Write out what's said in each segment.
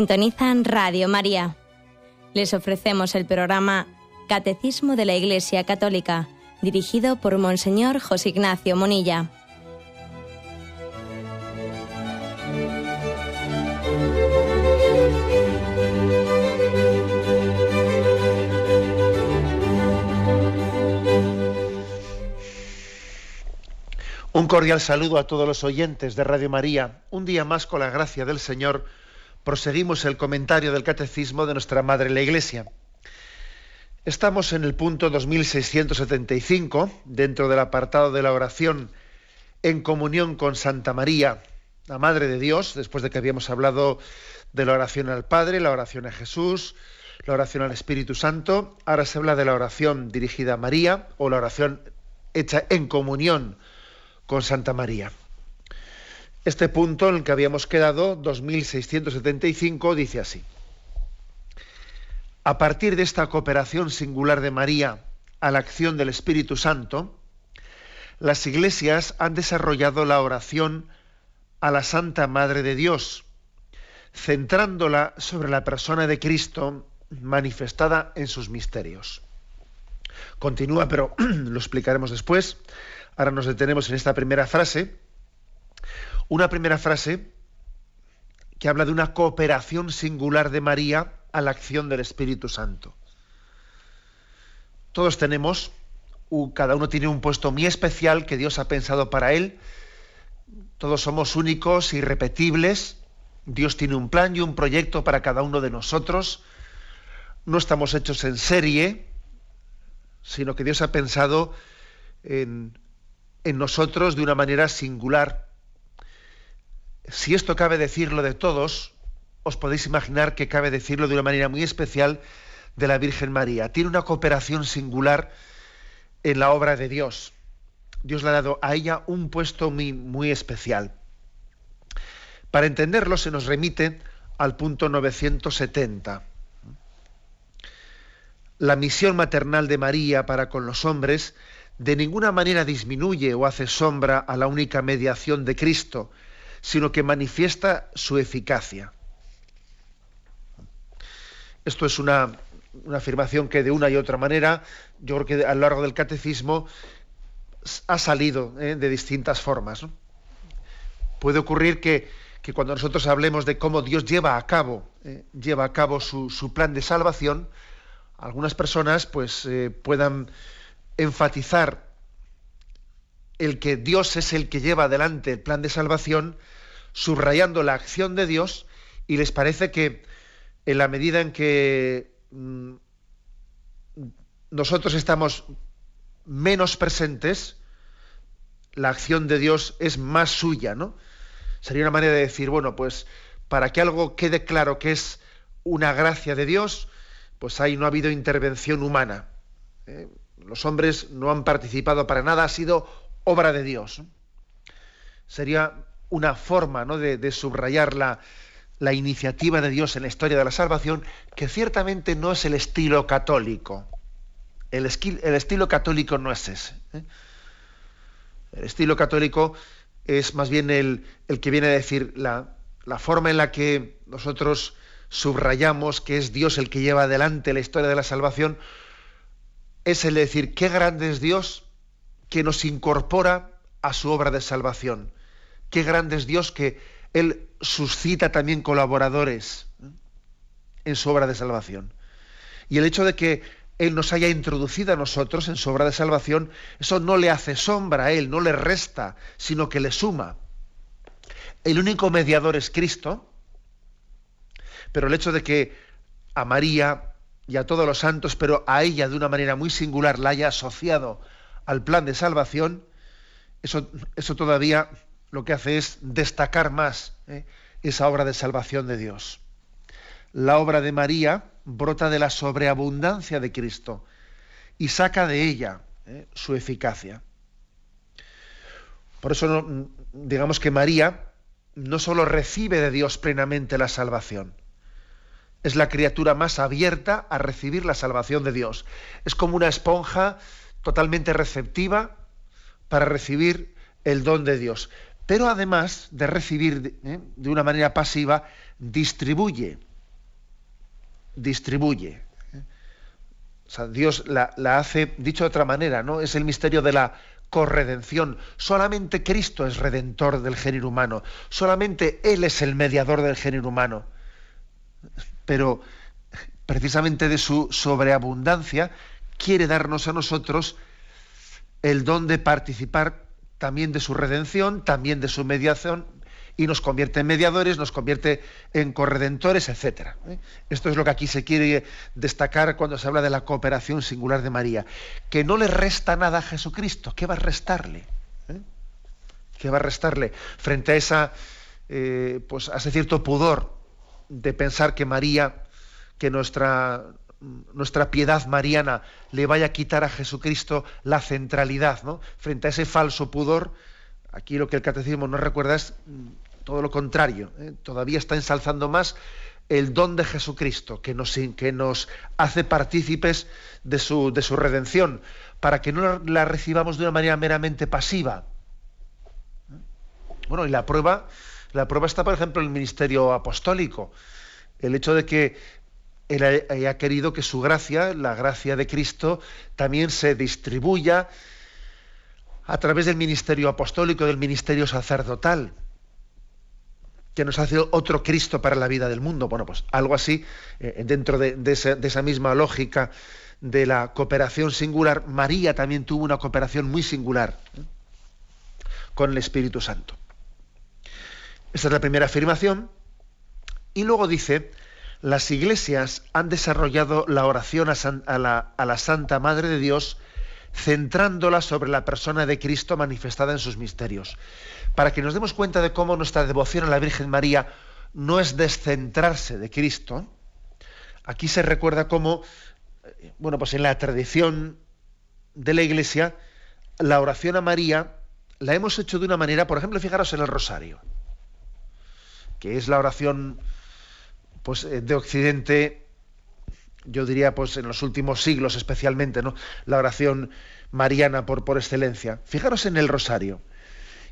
Sintonizan Radio María. Les ofrecemos el programa Catecismo de la Iglesia Católica, dirigido por Monseñor José Ignacio Monilla. Un cordial saludo a todos los oyentes de Radio María. Un día más, con la gracia del Señor, proseguimos el comentario del Catecismo de nuestra Madre la Iglesia. Estamos en el punto 2675, dentro del apartado de la oración en comunión con Santa María, la Madre de Dios, después de que habíamos hablado de la oración al Padre, la oración a Jesús, la oración al Espíritu Santo. Ahora se habla de la oración dirigida a María o la oración hecha en comunión con Santa María. Este punto en el que habíamos quedado, 2675, dice así. A partir de esta cooperación singular de María a la acción del Espíritu Santo, las iglesias han desarrollado la oración a la Santa Madre de Dios, centrándola sobre la persona de Cristo manifestada en sus misterios. Continúa, pero lo explicaremos después. Ahora nos detenemos en esta primera frase. Una primera frase que habla de una cooperación singular de María a la acción del Espíritu Santo. Todos tenemos, cada uno tiene un puesto muy especial que Dios ha pensado para él. Todos somos únicos, irrepetibles. Dios tiene un plan y un proyecto para cada uno de nosotros. No estamos hechos en serie, sino que Dios ha pensado en en nosotros de una manera singular. Si esto cabe decirlo de todos, os podéis imaginar que cabe decirlo de una manera muy especial de la Virgen María. Tiene una cooperación singular en la obra de Dios. Dios le ha dado a ella un puesto muy, muy especial. Para entenderlo se nos remite al punto 970. La misión maternal de María para con los hombres de ninguna manera disminuye o hace sombra a la única mediación de Cristo, sino que manifiesta su eficacia. Esto es una, afirmación que de una y otra manera, yo creo que a lo largo del catecismo ha salido ¿eh? de distintas formas. Puede ocurrir que, cuando nosotros hablemos de cómo Dios lleva a cabo, ¿eh? lleva a cabo su, plan de salvación, algunas personas pues eh, puedan enfatizar el que Dios es el que lleva adelante el plan de salvación, subrayando la acción de Dios, y les parece que en la medida en que mm, nosotros estamos menos presentes, la acción de Dios es más suya, ¿no? Sería una manera de decir, bueno, pues para que algo quede claro que es una gracia de Dios, pues ahí no ha habido intervención humana. ¿eh? los hombres no han participado para nada, ha sido obra de Dios. Sería una forma ¿no? de, subrayar la, iniciativa de Dios en la historia de la salvación, que ciertamente no es el estilo católico. El, estilo católico no es ese. ¿eh? El estilo católico es más bien el, que viene a decir la, la forma en la que nosotros subrayamos que es Dios el que lleva adelante la historia de la salvación, es el decir, qué grande es Dios que nos incorpora a su obra de salvación. Qué grande es Dios que Él suscita también colaboradores en su obra de salvación. Y el hecho de que Él nos haya introducido a nosotros en su obra de salvación, eso no le hace sombra a Él, no le resta, sino que le suma. El único mediador es Cristo, pero el hecho de que a María, y a todos los santos, pero a ella de una manera muy singular la haya asociado al plan de salvación, eso, eso todavía lo que hace es destacar más ¿eh? esa obra de salvación de Dios. La obra de María brota de la sobreabundancia de Cristo y saca de ella ¿eh? su eficacia. Por eso digamos que María no solo recibe de Dios plenamente la salvación, es la criatura más abierta a recibir la salvación de Dios. Es como una esponja totalmente receptiva para recibir el don de Dios. pero además de recibir ¿eh? de una manera pasiva, distribuye, distribuye. ¿eh? O sea, Dios la, la, hace, dicho de otra manera, ¿no? Es el misterio de la corredención. Solamente Cristo es redentor del género humano. Solamente Él es el mediador del género humano. Pero precisamente de su sobreabundancia quiere darnos a nosotros el don de participar también de su redención, también de su mediación, y nos convierte en mediadores, nos convierte en corredentores, etc. ¿eh? Esto es lo que aquí se quiere destacar cuando se habla de la cooperación singular de María. Que no le resta nada a Jesucristo, ¿qué va a restarle? ¿Eh? ¿Qué va a restarle frente a esa, eh, pues a ese cierto pudor de pensar que María, que nuestra, nuestra piedad mariana le vaya a quitar a Jesucristo la centralidad, ¿no? Frente a ese falso pudor, aquí lo que el catecismo nos recuerda es mm, todo lo contrario, ¿eh? todavía está ensalzando más el don de Jesucristo, que nos, que nos hace partícipes de su, de su redención, para que no la recibamos de una manera meramente pasiva. Bueno, y la prueba, la prueba está, por ejemplo, en el ministerio apostólico. El hecho de que él haya querido que su gracia, la gracia de Cristo, también se distribuya a través del ministerio apostólico, del ministerio sacerdotal, que nos hace otro Cristo para la vida del mundo. Bueno, pues algo así, eh, dentro de, esa, misma lógica de la cooperación singular, María también tuvo una cooperación muy singular ¿eh? con el Espíritu Santo. Esta es la primera afirmación. Y luego dice, las iglesias han desarrollado la oración a, la, Santa Madre de Dios centrándola sobre la persona de Cristo manifestada en sus misterios. Para que nos demos cuenta de cómo nuestra devoción a la Virgen María no es descentrarse de Cristo, aquí se recuerda cómo, eh, bueno, pues en la tradición de la Iglesia, la oración a María la hemos hecho de una manera, por ejemplo, fijaros en el rosario, que es la oración pues, eh, de Occidente, yo diría, pues en los últimos siglos especialmente, ¿no? La oración mariana por, por excelencia. Fijaros en el rosario.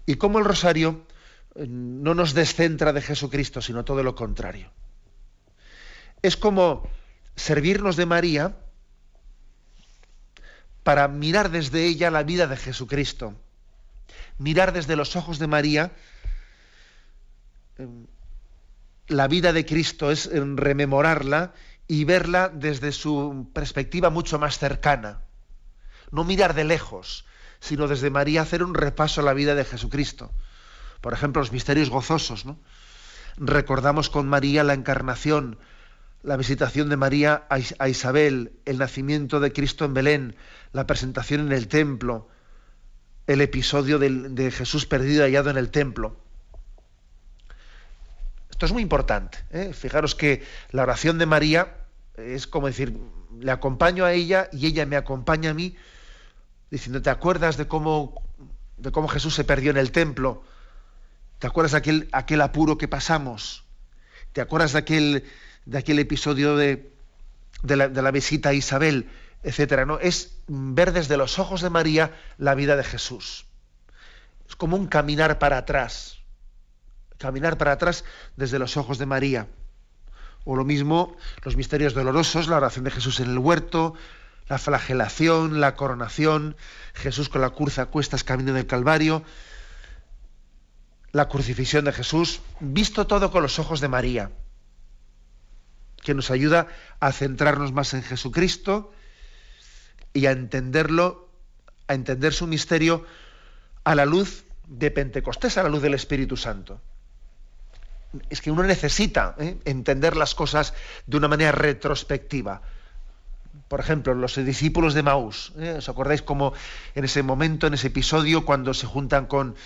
Y cómo el rosario eh, no nos descentra de Jesucristo, sino todo lo contrario. Es como servirnos de María para mirar desde ella la vida de Jesucristo. Mirar desde los ojos de María em, la vida de Cristo es rememorarla y verla desde su perspectiva mucho más cercana. No mirar de lejos, sino desde María hacer un repaso a la vida de Jesucristo. Por ejemplo, los misterios gozosos. Recordamos con María la encarnación, la visitación de María a Isabel, el nacimiento de Cristo en Belén, la presentación en el templo, el episodio de Jesús perdido hallado en el templo. Esto es muy importante. ¿eh? Fijaros que la oración de María es como decir, le acompaño a ella y ella me acompaña a mí, diciendo, ¿te acuerdas de cómo, de cómo Jesús se perdió en el templo? ¿Te acuerdas de aquel, aquel apuro que pasamos? ¿Te acuerdas de aquel, de aquel episodio de, la, de la visita a Isabel, etcétera? ¿no? Es ver desde los ojos de María la vida de Jesús. Es como un caminar para atrás caminar para atrás desde los ojos de María. O lo mismo los misterios dolorosos, la oración de Jesús en el huerto, la flagelación, la coronación, Jesús con la cruz a cuestas camino del Calvario, la crucifixión de Jesús, visto todo con los ojos de María, que nos ayuda a centrarnos más en Jesucristo y a entenderlo, a entender su misterio a la luz de Pentecostés, a la luz del Espíritu Santo es que uno necesita ¿eh? entender las cosas de una manera retrospectiva. Por ejemplo, los discípulos de Maús, ¿eh? ¿os acordáis cómo en ese momento, en ese episodio, cuando se juntan con,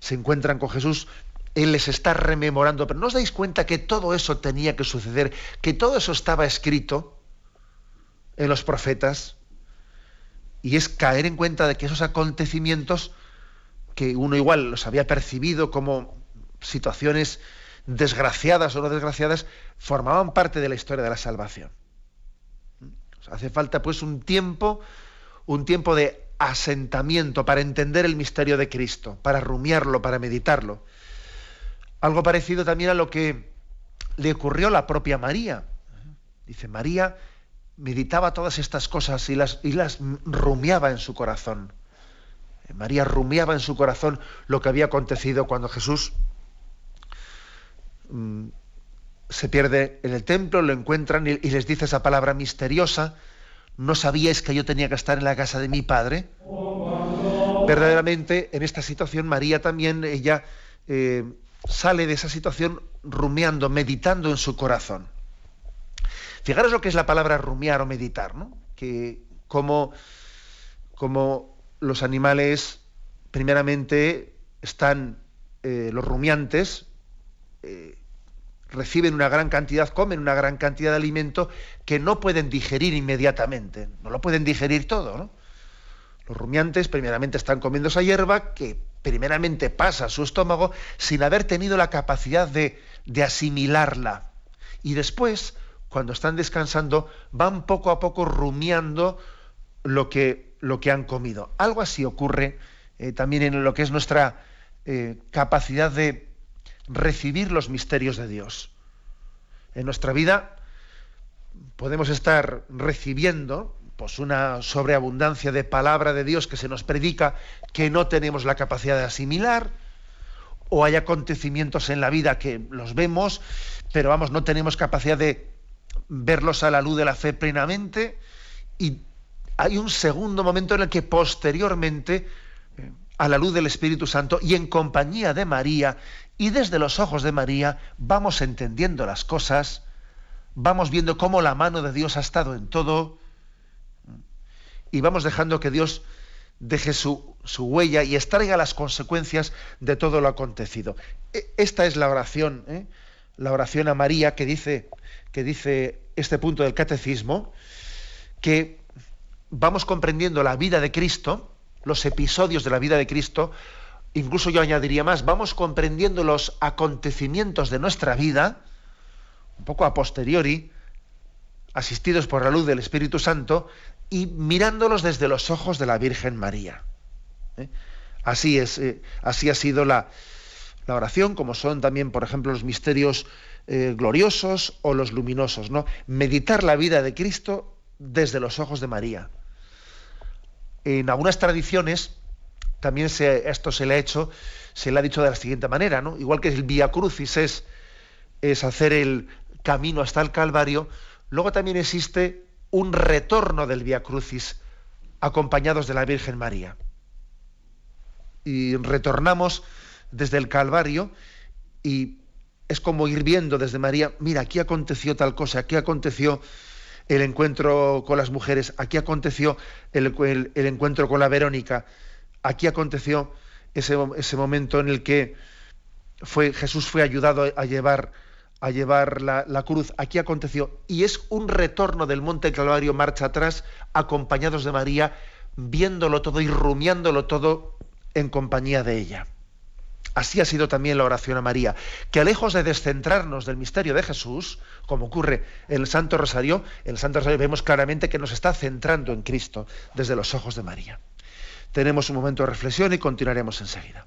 se encuentran con Jesús, él les está rememorando, pero ¿no os dais cuenta que todo eso tenía que suceder, que todo eso estaba escrito en los profetas? Y es caer en cuenta de que esos acontecimientos, que uno igual los había percibido como situaciones desgraciadas o no desgraciadas, formaban parte de la historia de la salvación. hace falta pues un tiempo, un tiempo de asentamiento, para entender el misterio de Cristo, para rumiarlo, para meditarlo. Algo parecido también a lo que le ocurrió a la propia María. Dice, María meditaba todas estas cosas y las, y las rumiaba en su corazón. María rumiaba en su corazón lo que había acontecido cuando Jesús mm, se pierde en el templo, lo encuentran y, les dice esa palabra misteriosa, ¿no sabíais que yo tenía que estar en la casa de mi padre? Verdaderamente, en esta situación, María también, ella eh, sale de esa situación rumiando, meditando en su corazón. Fijaros lo que es la palabra rumiar o meditar, ¿no? Que como, como los animales, primeramente, están eh, los rumiantes, eh, reciben una gran cantidad, comen una gran cantidad de alimento que no pueden digerir inmediatamente, no lo pueden digerir todo, ¿no? Los rumiantes primeramente están comiendo esa hierba que primeramente pasa a su estómago sin haber tenido la capacidad de, de asimilarla. Y después, cuando están descansando, van poco a poco rumiando lo que, lo que han comido. Algo así ocurre eh, también en lo que es nuestra eh, capacidad de recibir los misterios de Dios. En nuestra vida podemos estar recibiendo pues una sobreabundancia de palabra de Dios que se nos predica que no tenemos la capacidad de asimilar, o hay acontecimientos en la vida que los vemos, pero vamos, no tenemos capacidad de verlos a la luz de la fe plenamente, y hay un segundo momento en el que posteriormente, eh, a la luz del Espíritu Santo y en compañía de María, y desde los ojos de María, vamos entendiendo las cosas, vamos viendo cómo la mano de Dios ha estado en todo, y vamos dejando que Dios deje su, huella y extraiga las consecuencias de todo lo acontecido. E, esta es la oración, ¿eh? la oración a María que dice, que dice este punto del catecismo, que vamos comprendiendo la vida de Cristo, los episodios de la vida de Cristo, incluso yo añadiría más, vamos comprendiendo los acontecimientos de nuestra vida, un poco a posteriori, asistidos por la luz del Espíritu Santo, y mirándolos desde los ojos de la Virgen María. ¿eh? Así, es, eh, así ha sido la, oración, como son también, por ejemplo, los misterios eh, gloriosos o los luminosos. ¿no? Meditar la vida de Cristo desde los ojos de María. En algunas tradiciones, también esto se le ha hecho, se le ha dicho de la siguiente manera, ¿no? igual que el Vía Crucis es, es hacer el camino hasta el Calvario, luego también existe un retorno del Via Crucis acompañados de la Virgen María. Y retornamos desde el Calvario y es como ir viendo desde María, mira, aquí aconteció tal cosa, aquí aconteció el encuentro con las mujeres, aquí aconteció el, encuentro con la Verónica, aquí aconteció ese, momento en el que fue, Jesús fue ayudado a llevar a llevar la, cruz. Aquí aconteció, y es un retorno del Monte Calvario, marcha atrás, acompañados de María, viéndolo todo y rumiándolo todo en compañía de ella. Así ha sido también la oración a María, que lejos de descentrarnos del misterio de Jesús, como ocurre en el Santo Rosario, en el Santo Rosario vemos claramente que nos está centrando en Cristo desde los ojos de María. Tenemos un momento de reflexión y continuaremos enseguida.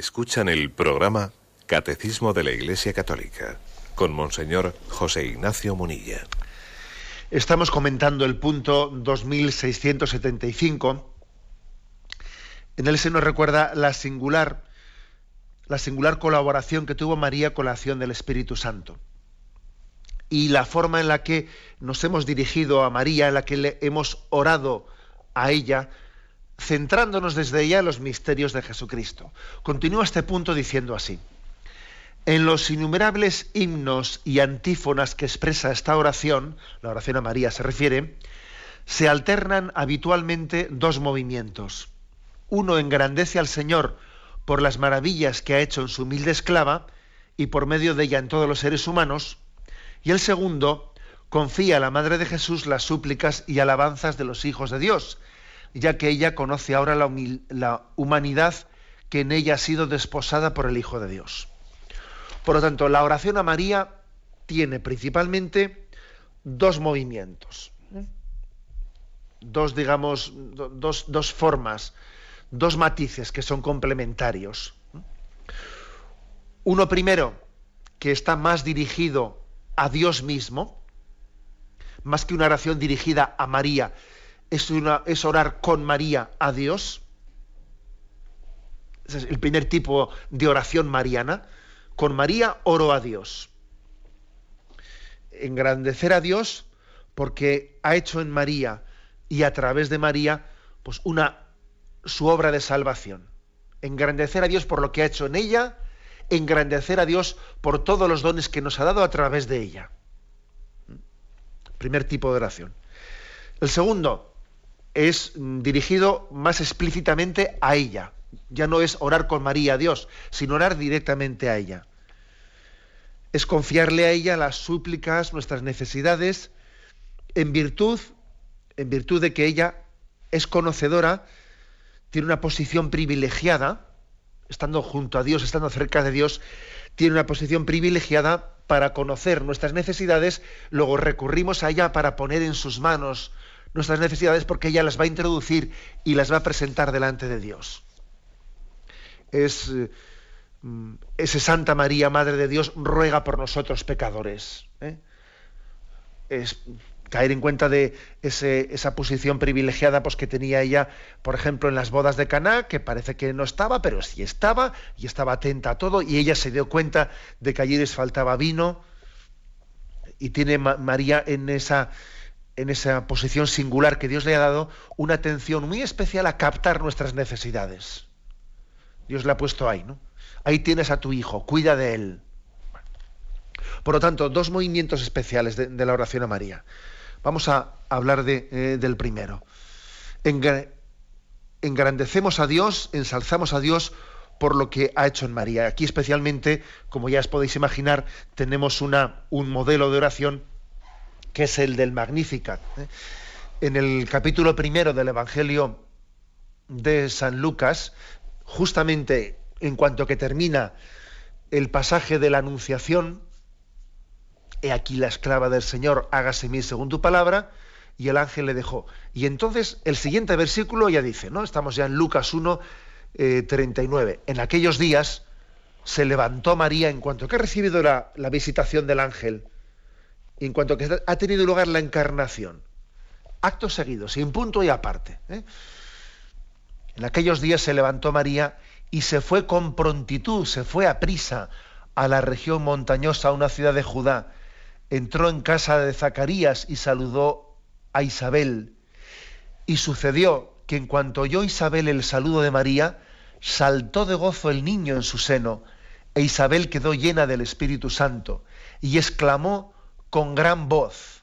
Escuchan el programa Catecismo de la Iglesia Católica con Monseñor José Ignacio Munilla. Estamos comentando el punto 2675. En él se nos recuerda la singular, la singular colaboración que tuvo María con la acción del Espíritu Santo. Y la forma en la que nos hemos dirigido a María, en la que le hemos orado a ella, centrándonos desde ella en los misterios de Jesucristo. Continúa este punto diciendo así. En los innumerables himnos y antífonas que expresa esta oración, la oración a María se refiere, se alternan habitualmente dos movimientos. Uno engrandece al Señor por las maravillas que ha hecho en su humilde esclava y por medio de ella en todos los seres humanos, y el segundo confía a la Madre de Jesús las súplicas y alabanzas de los hijos de Dios, ya que ella conoce ahora la, humanidad que en ella ha sido desposada por el Hijo de Dios. Por lo tanto, la oración a María tiene principalmente dos movimientos, dos, digamos, dos, dos formas, dos matices que son complementarios. Uno primero, que está más dirigido a Dios mismo, más que una oración dirigida a María, es, una, es orar con María a Dios. Ese es el primer tipo de oración mariana. Con María oro a Dios. Engrandecer a Dios porque ha hecho en María y a través de María pues una su obra de salvación. Engrandecer a Dios por lo que ha hecho en ella, engrandecer a Dios por todos los dones que nos ha dado a través de ella. Primer tipo de oración. El segundo es dirigido más explícitamente a ella. Ya no es orar con María a Dios, sino orar directamente a ella. Es confiarle a ella las súplicas, nuestras necesidades, en virtud, en virtud de que ella es conocedora, tiene una posición privilegiada, estando junto a Dios, estando cerca de Dios, tiene una posición privilegiada para conocer nuestras necesidades, luego recurrimos a ella para poner en sus manos nuestras necesidades porque ella las va a introducir y las va a presentar delante de Dios es mm, ese Santa María, Madre de Dios, ruega por nosotros pecadores. ¿eh? Es caer en cuenta de esa posición privilegiada pues, que tenía ella, por ejemplo, en las bodas de Caná, que parece que no estaba, pero sí estaba, y estaba atenta a todo, y ella se dio cuenta de que allí les faltaba vino, y tiene María en esa, en esa posición singular que Dios le ha dado una atención muy especial a captar nuestras necesidades. Dios le ha puesto ahí, ¿no? Ahí tienes a tu hijo, cuida de él. Por lo tanto, dos movimientos especiales de, la oración a María. Vamos a hablar de, eh, del primero. engrandecemos a Dios, ensalzamos a Dios por lo que ha hecho en María. Aquí especialmente, como ya os podéis imaginar, tenemos una, un modelo de oración que es el del Magnificat. ¿eh? En el capítulo primero del Evangelio de San Lucas justamente en cuanto que termina el pasaje de la Anunciación, he aquí la esclava del Señor, hágase mí según tu palabra, y el ángel le dejó. Y entonces el siguiente versículo ya dice, ¿no? Estamos ya en Lucas 1, 39. Eh, en aquellos días se levantó María en cuanto que ha recibido la, visitación del ángel, y en cuanto que ha tenido lugar la encarnación. Acto seguido, sin punto y aparte. ¿eh? En aquellos días se levantó María y se fue con prontitud, se fue a prisa a la región montañosa, a una ciudad de Judá. Entró en casa de Zacarías y saludó a Isabel. Y sucedió que en cuanto oyó Isabel el saludo de María, saltó de gozo el niño en su seno, e Isabel quedó llena del Espíritu Santo, y exclamó con gran voz,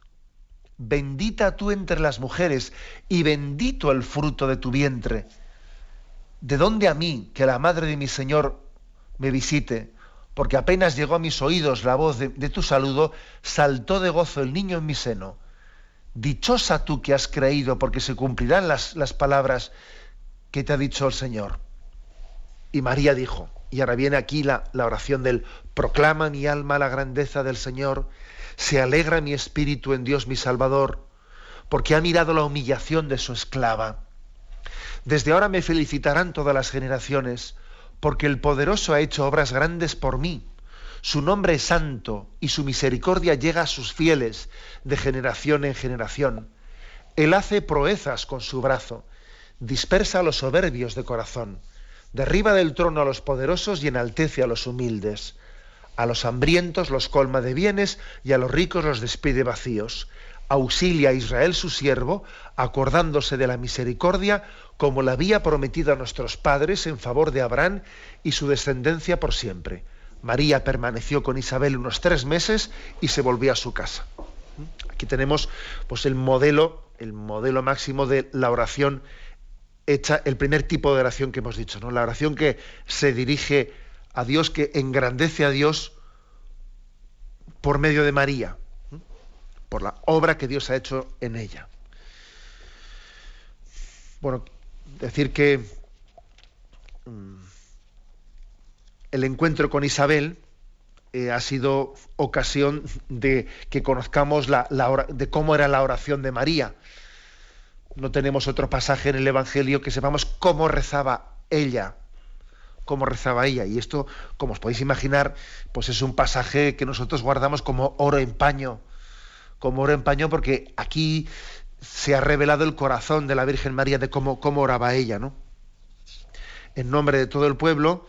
Bendita tú entre las mujeres, y bendito el fruto de tu vientre. ¿de dónde a mí que la madre de mi Señor me visite? Porque apenas llegó a mis oídos la voz de, tu saludo, saltó de gozo el niño en mi seno. Dichosa tú que has creído, porque se cumplirán las, las palabras que te ha dicho el Señor. Y María dijo, y ahora viene aquí la, la oración del proclama mi alma la grandeza del Señor, se alegra mi espíritu en Dios mi Salvador, porque ha mirado la humillación de su esclava. Desde ahora me felicitarán todas las generaciones, porque el poderoso ha hecho obras grandes por mí. Su nombre es santo y su misericordia llega a sus fieles de generación en generación. Él hace proezas con su brazo, dispersa a los soberbios de corazón, derriba del trono a los poderosos y enaltece a los humildes. A los hambrientos los colma de bienes y a los ricos los despide vacíos. Auxilia a Israel su siervo, acordándose de la misericordia como la había prometido a nuestros padres en favor de Abraham y su descendencia por siempre. María permaneció con Isabel unos tres meses y se volvió a su casa. Aquí tenemos pues, el modelo, el modelo máximo de la oración hecha, el primer tipo de oración que hemos dicho, ¿no? La oración que se dirige a Dios, que engrandece a Dios por medio de María, por la obra que Dios ha hecho en ella. Bueno, decir que mm, el encuentro con Isabel eh, ha sido ocasión de que conozcamos la, de cómo era la oración de María. No tenemos otro pasaje en el Evangelio que sepamos cómo rezaba ella cómo rezaba ella. Y esto, como os podéis imaginar, pues es un pasaje que nosotros guardamos como oro en paño, como oro en paño porque aquí se ha revelado el corazón de la Virgen María de cómo, oraba ella, ¿no? En nombre de todo el pueblo,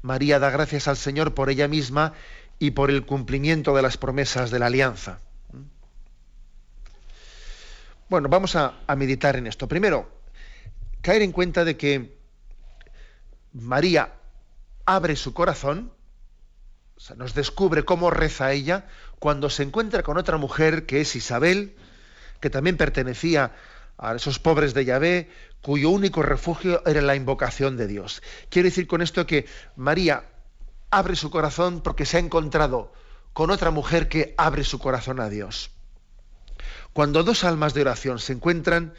María da gracias al Señor por ella misma y por el cumplimiento de las promesas de la alianza. Bueno, vamos a meditar en esto. Primero, caer en cuenta de que María abre su corazón, nos descubre cómo reza ella cuando se encuentra con otra mujer que es Isabel, que también pertenecía a esos pobres de Yahvé, cuyo único refugio era la invocación de Dios. Quiero decir con esto que María abre su corazón porque se ha encontrado con otra mujer que abre su corazón a Dios. Cuando dos almas de oración se encuentran,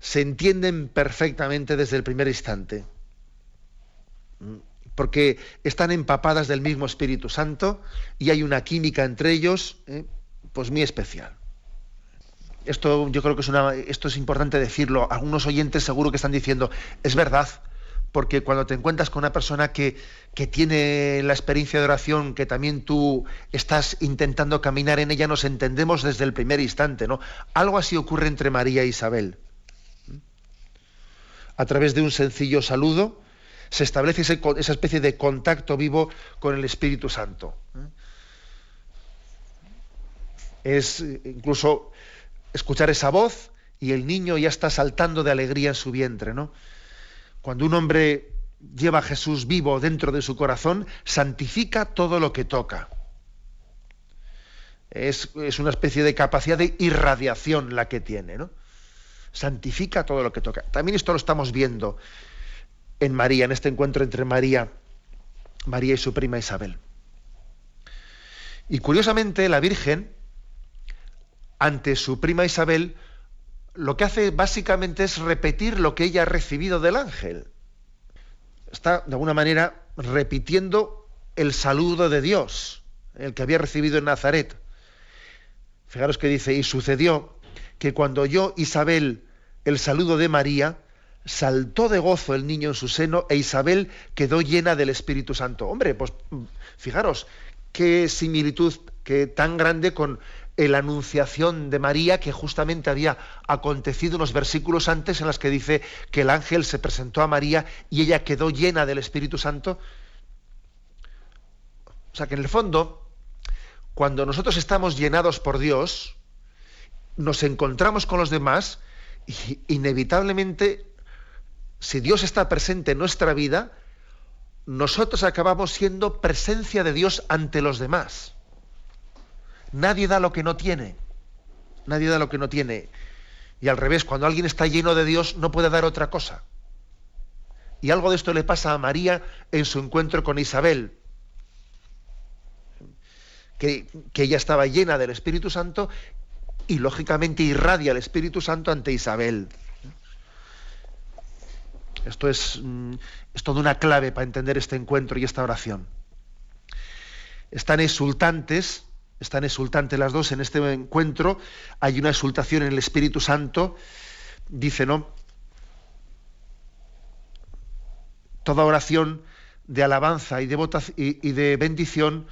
se entienden perfectamente desde el primer instante porque están empapadas del mismo Espíritu Santo y hay una química entre ellos, eh, pues muy especial. Esto yo creo que es una, esto es importante decirlo. Algunos oyentes seguro que están diciendo, es verdad, porque cuando te encuentras con una persona que, que, tiene la experiencia de oración, que también tú estás intentando caminar en ella, nos entendemos desde el primer instante, ¿no? Algo así ocurre entre María e Isabel. A través de un sencillo saludo, se establece esa especie de contacto vivo con el Espíritu Santo. Es incluso escuchar esa voz y el niño ya está saltando de alegría en su vientre, ¿no? Cuando un hombre lleva a Jesús vivo dentro de su corazón, santifica todo lo que toca. Es, es, una especie de capacidad de irradiación la que tiene, ¿no? Santifica todo lo que toca. También esto lo estamos viendo en María, en este encuentro entre María, María y su prima Isabel. Y curiosamente la Virgen, ante su prima Isabel, lo que hace básicamente es repetir lo que ella ha recibido del ángel. Está de alguna manera repitiendo el saludo de Dios, el que había recibido en Nazaret. Fijaros que dice, y sucedió que cuando oyó Isabel el saludo de María, saltó de gozo el niño en su seno e Isabel quedó llena del Espíritu Santo. Hombre, pues fijaros qué similitud que tan grande con la anunciación de María que justamente había acontecido unos versículos antes en las que dice que el ángel se presentó a María y ella quedó llena del Espíritu Santo. O sea que en el fondo, cuando nosotros estamos llenados por Dios, nos encontramos con los demás y inevitablemente si Dios está presente en nuestra vida, nosotros acabamos siendo presencia de Dios ante los demás. Nadie da lo que no tiene. Nadie da lo que no tiene. Y al revés, cuando alguien está lleno de Dios, no puede dar otra cosa. Y algo de esto le pasa a María en su encuentro con Isabel. Que, ella estaba llena del Espíritu Santo y lógicamente irradia el Espíritu Santo ante Isabel. Esto es, mm, es toda una clave para entender este encuentro y esta oración. Están exultantes, están exultantes las dos en este encuentro. Hay una exultación en el Espíritu Santo. Dice, ¿no? Toda oración de alabanza y de, y de bendición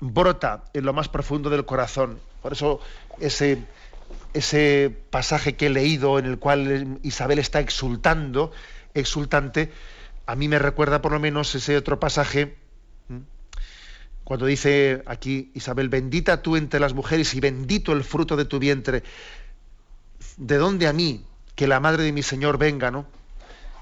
brota en lo más profundo del corazón. Por eso ese, ese pasaje que he leído en el cual Isabel está exultando, exultante, a mí me recuerda por lo menos ese otro pasaje cuando dice aquí Isabel, bendita tú entre las mujeres y bendito el fruto de tu vientre. ¿De dónde a mí que la madre de mi Señor venga, no?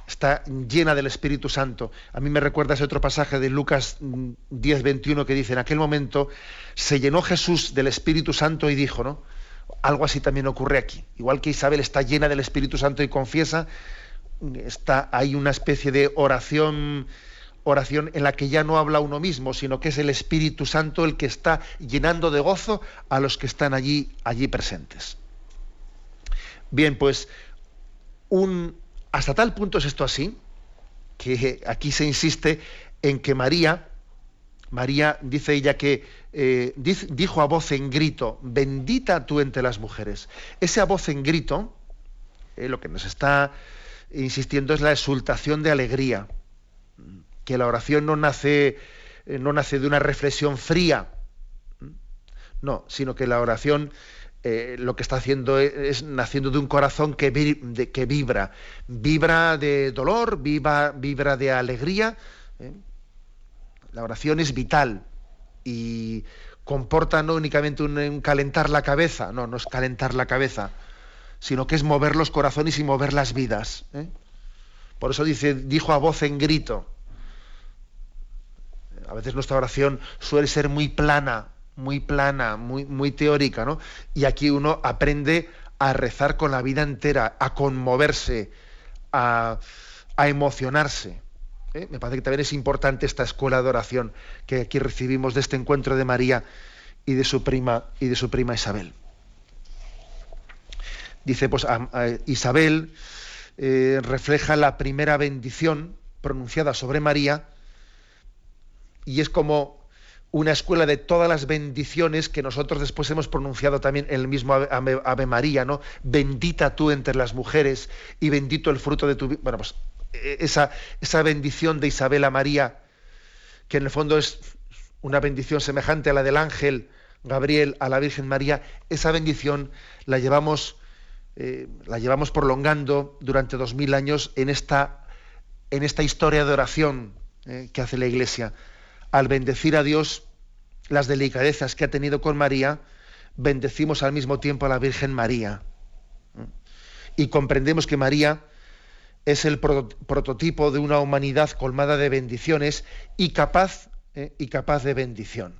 Está llena del Espíritu Santo. A mí me recuerda ese otro pasaje de Lucas 10, 21 que dice, en aquel momento se llenó Jesús del Espíritu Santo y dijo, ¿no? Algo así también ocurre aquí. Igual que Isabel está llena del Espíritu Santo y confiesa, está, hay una especie de oración oración en la que ya no habla uno mismo, sino que es el Espíritu Santo el que está llenando de gozo a los que están allí, allí presentes. Bien, pues un, hasta tal punto es esto así, que aquí se insiste en que María, María dice ella que eh, dijo a voz en grito, bendita tú entre las mujeres. Ese a voz en grito, eh, lo que nos está insistiendo es la exultación de alegría que la oración no nace, eh, no nace de una reflexión fría, no, sino que la oración eh, lo que está haciendo es, naciendo de un corazón que, que vibra, vibra de dolor, vibra, vibra de alegría. ¿eh? La oración es vital y comporta no únicamente un, calentar la cabeza, no, no es calentar la cabeza, sino que es mover los corazones y mover las vidas. Por eso dice, dijo a voz en grito, a veces nuestra oración suele ser muy plana, muy plana, muy, muy teórica, ¿no? Y aquí uno aprende a rezar con la vida entera, a conmoverse, a, emocionarse. ¿eh? Me parece que también es importante esta escuela de oración que aquí recibimos de este encuentro de María y de su prima y de su prima Isabel. Dice, pues Isabel eh, refleja la primera bendición pronunciada sobre María y es como una escuela de todas las bendiciones que nosotros después hemos pronunciado también el mismo Ave, María, ¿no? Bendita tú entre las mujeres y bendito el fruto de tu... Bueno, pues e, esa, esa bendición de Isabel a María, que en el fondo es una bendición semejante a la del ángel Gabriel a la Virgen María, esa bendición la llevamos, eh, la llevamos prolongando durante dos mil años en esta, en esta historia de oración eh, que hace la Iglesia al bendecir a Dios las delicadezas que ha tenido con María, bendecimos al mismo tiempo a la Virgen María. Y comprendemos que María es el prototipo de una humanidad colmada de bendiciones y capaz, eh, y capaz de bendición.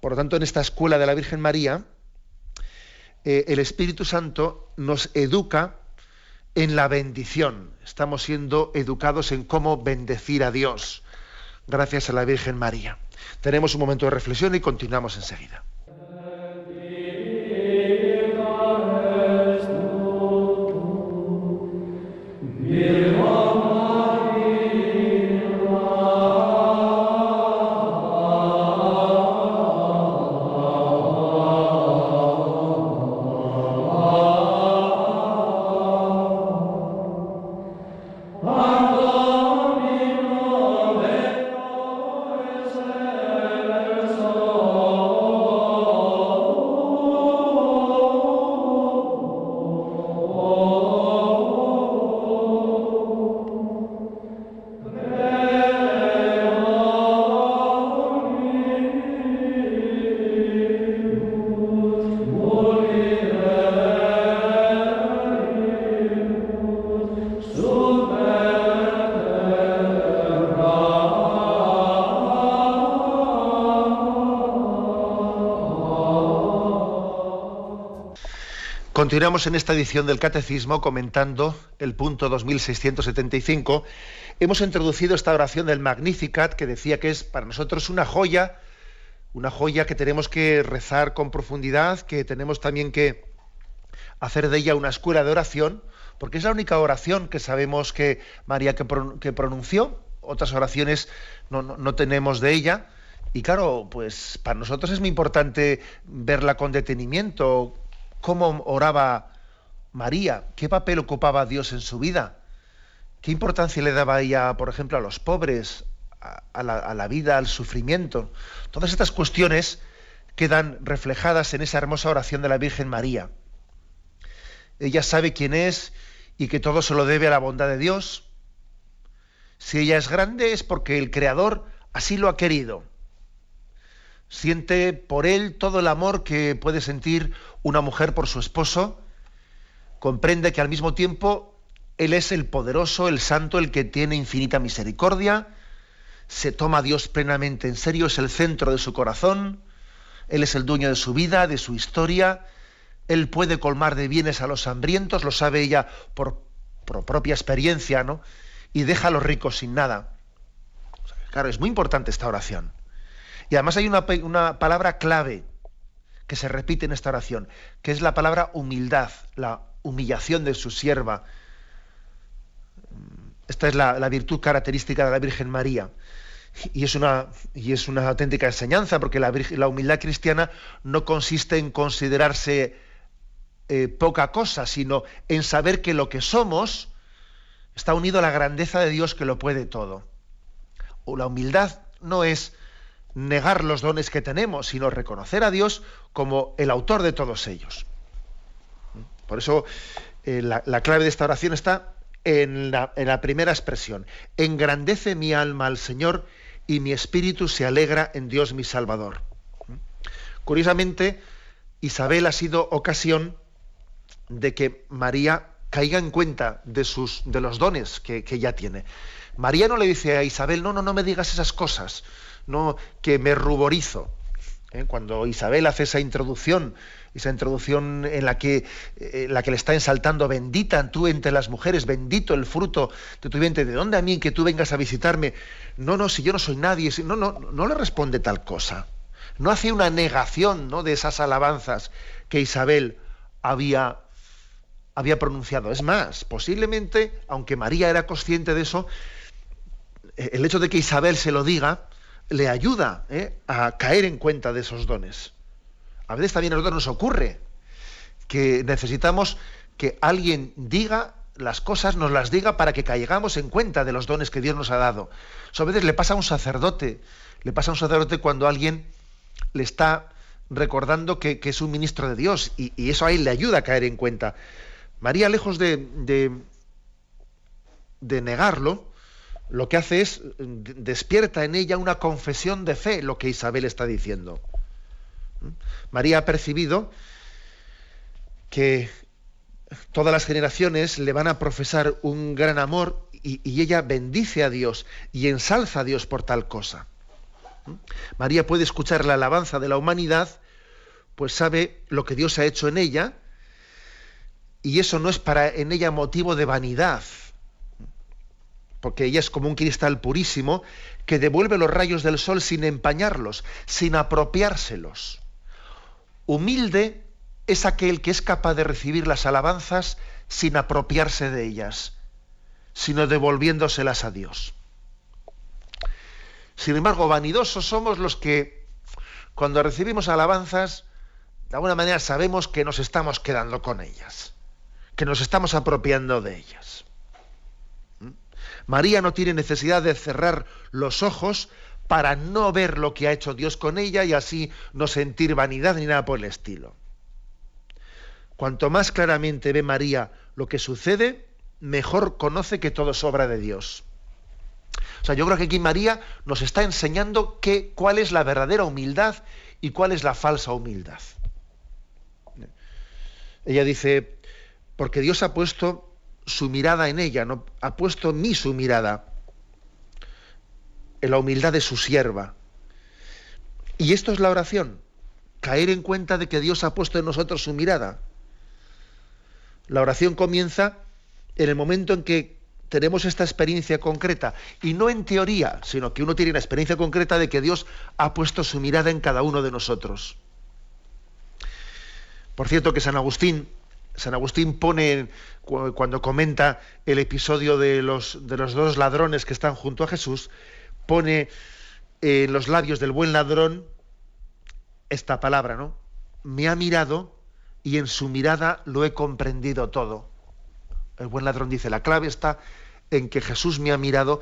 Por lo tanto, en esta escuela de la Virgen María, eh, el Espíritu Santo nos educa en la bendición. Estamos siendo educados en cómo bendecir a Dios gracias a la Virgen María. Tenemos un momento de reflexión y continuamos enseguida. Continuamos en esta edición del Catecismo comentando el punto 2675. Hemos introducido esta oración del Magnificat que decía que es para nosotros una joya, una joya que tenemos que rezar con profundidad, que tenemos también que hacer de ella una escuela de oración, porque es la única oración que sabemos que María que, pronunció. Otras oraciones no, no tenemos de ella. Y claro, pues para nosotros es muy importante verla con detenimiento, cómo oraba María, qué papel ocupaba Dios en su vida. ¿Qué importancia le daba ella, por ejemplo, a los pobres, a, la, vida, al sufrimiento? Todas estas cuestiones quedan reflejadas en esa hermosa oración de la Virgen María. Ella sabe quién es y que todo se lo debe a la bondad de Dios. Si ella es grande es porque el Creador así lo ha querido. Siente por él todo el amor que puede sentir una mujer por su esposo. Comprende que al mismo tiempo él es el poderoso, el santo, el que tiene infinita misericordia, se toma a Dios plenamente en serio, es el centro de su corazón, Él es el dueño de su vida, de su historia, Él puede colmar de bienes a los hambrientos, lo sabe ella por, propia experiencia, ¿no? Y deja a los ricos sin nada. Claro, es muy importante esta oración. Y además hay una, una palabra clave que se repite en esta oración, que es la palabra humildad, la humillación de su sierva, esta es la, virtud característica de la Virgen María. Y es, una, y es una auténtica enseñanza, porque la, humildad cristiana no consiste en considerarse eh, poca cosa, sino en saber que lo que somos está unido a la grandeza de Dios que lo puede todo. O la humildad no es negar los dones que tenemos, sino reconocer a Dios como el autor de todos ellos. Por eso eh, la clave de esta oración está en la, primera expresión. Engrandece mi alma al Señor y mi espíritu se alegra en Dios mi Salvador. Curiosamente, Isabel ha sido ocasión de que María caiga en cuenta de, sus, de los dones que, que ella tiene. María no le dice a Isabel, no, no, no me digas esas cosas, no, que me ruborizo. ¿eh? Cuando Isabel hace esa introducción, esa introducción en la que, eh, la que le está ensaltando, bendita tú entre las mujeres, bendito el fruto de tu vientre, ¿de dónde a mí que tú vengas a visitarme? No, no, si yo no soy nadie, no, no, no le responde tal cosa. No hace una negación ¿no? de esas alabanzas que Isabel había, había pronunciado. Es más, posiblemente, aunque María era consciente de eso, eh, el hecho de que Isabel se lo diga, le ayuda ¿eh? a caer en cuenta de esos dones. A veces también a nosotros nos ocurre que necesitamos que alguien diga las cosas, nos las diga para que caigamos en cuenta de los dones que Dios nos ha dado. Eso a veces le pasa a un sacerdote, le pasa a un sacerdote cuando alguien le está recordando que, es un ministro de Dios y, eso a él le ayuda a caer en cuenta. María, lejos de, de negarlo, lo que hace es despierta en ella una confesión de fe, lo que Isabel está diciendo. ¿Mm? María ha percibido que todas las generaciones le van a profesar un gran amor y, ella bendice a Dios y ensalza a Dios por tal cosa. ¿Mm? María puede escuchar la alabanza de la humanidad, pues sabe lo que Dios ha hecho en ella, y eso no es para en ella motivo de vanidad, porque ella es como un cristal purísimo que devuelve los rayos del sol sin empañarlos, sin apropiárselos. Humilde es aquel que es capaz de recibir las alabanzas sin apropiarse de ellas, sino devolviéndoselas a Dios. Sin embargo, vanidosos somos los que cuando recibimos alabanzas, de alguna manera sabemos que nos estamos quedando con ellas, que nos estamos apropiando de ellas. María no tiene necesidad de cerrar los ojos para no ver lo que ha hecho Dios con ella y así no sentir vanidad ni nada por el estilo. Cuanto más claramente ve María lo que sucede, mejor conoce que todo es obra de Dios. O sea, yo creo que aquí María nos está enseñando que, cuál es la verdadera humildad y cuál es la falsa humildad. Ella dice, porque Dios ha puesto su mirada en ella, ¿no? ha puesto mí su mirada, en la humildad de su sierva. Y esto es la oración, caer en cuenta de que Dios ha puesto en nosotros su mirada. La oración comienza en el momento en que tenemos esta experiencia concreta, y no en teoría, sino que uno tiene la experiencia concreta de que Dios ha puesto su mirada en cada uno de nosotros. Por cierto que San Agustín, San Agustín pone, cuando comenta el episodio de los, de los dos ladrones que están junto a Jesús, pone en los labios del buen ladrón esta palabra, ¿no? Me ha mirado y en su mirada lo he comprendido todo. El buen ladrón dice, la clave está en que Jesús me ha mirado,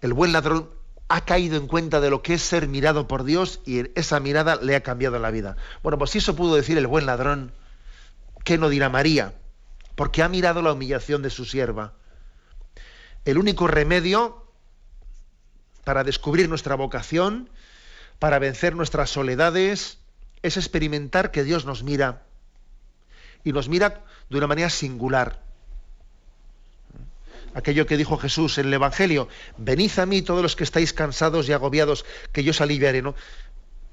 el buen ladrón ha caído en cuenta de lo que es ser mirado por Dios y esa mirada le ha cambiado la vida. Bueno, pues si eso pudo decir el buen ladrón, ¿qué no dirá María? Porque ha mirado la humillación de su sierva. El único remedio para descubrir nuestra vocación, para vencer nuestras soledades, es experimentar que Dios nos mira. Y nos mira de una manera singular aquello que dijo Jesús en el Evangelio, venid a mí todos los que estáis cansados y agobiados, que yo os aliviaré, ¿no?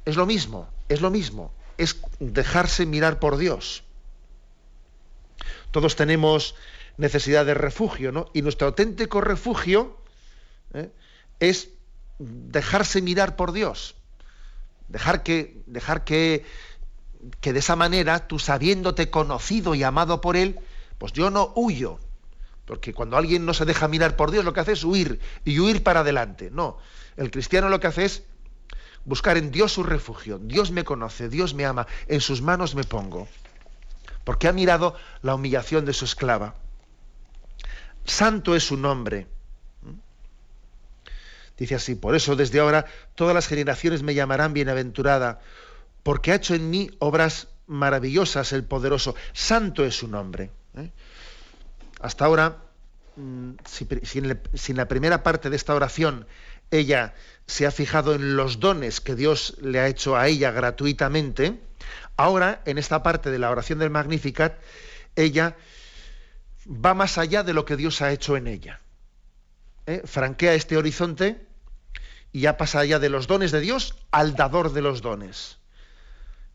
Es lo mismo, es lo mismo, es dejarse mirar por Dios. Todos tenemos necesidad de refugio, ¿no? Y nuestro auténtico refugio ¿eh? es dejarse mirar por Dios. Dejar que, dejar que, que de esa manera, tú sabiéndote conocido y amado por Él, pues yo no huyo, porque cuando alguien no se deja mirar por Dios, lo que hace es huir y huir para adelante. No, el cristiano lo que hace es buscar en Dios su refugio. Dios me conoce, Dios me ama, en sus manos me pongo. Porque ha mirado la humillación de su esclava. Santo es su nombre. Dice así, por eso desde ahora todas las generaciones me llamarán bienaventurada, porque ha hecho en mí obras maravillosas el poderoso. Santo es su nombre. ¿eh? Hasta ahora, mm, si, en la primera parte de esta oración ella se ha fijado en los dones que Dios le ha hecho a ella gratuitamente, ahora en esta parte de la oración del Magnificat, ella va más allá de lo que Dios ha hecho en ella. ¿Eh? Franquea este horizonte y ya pasa allá de los dones de Dios al dador de los dones.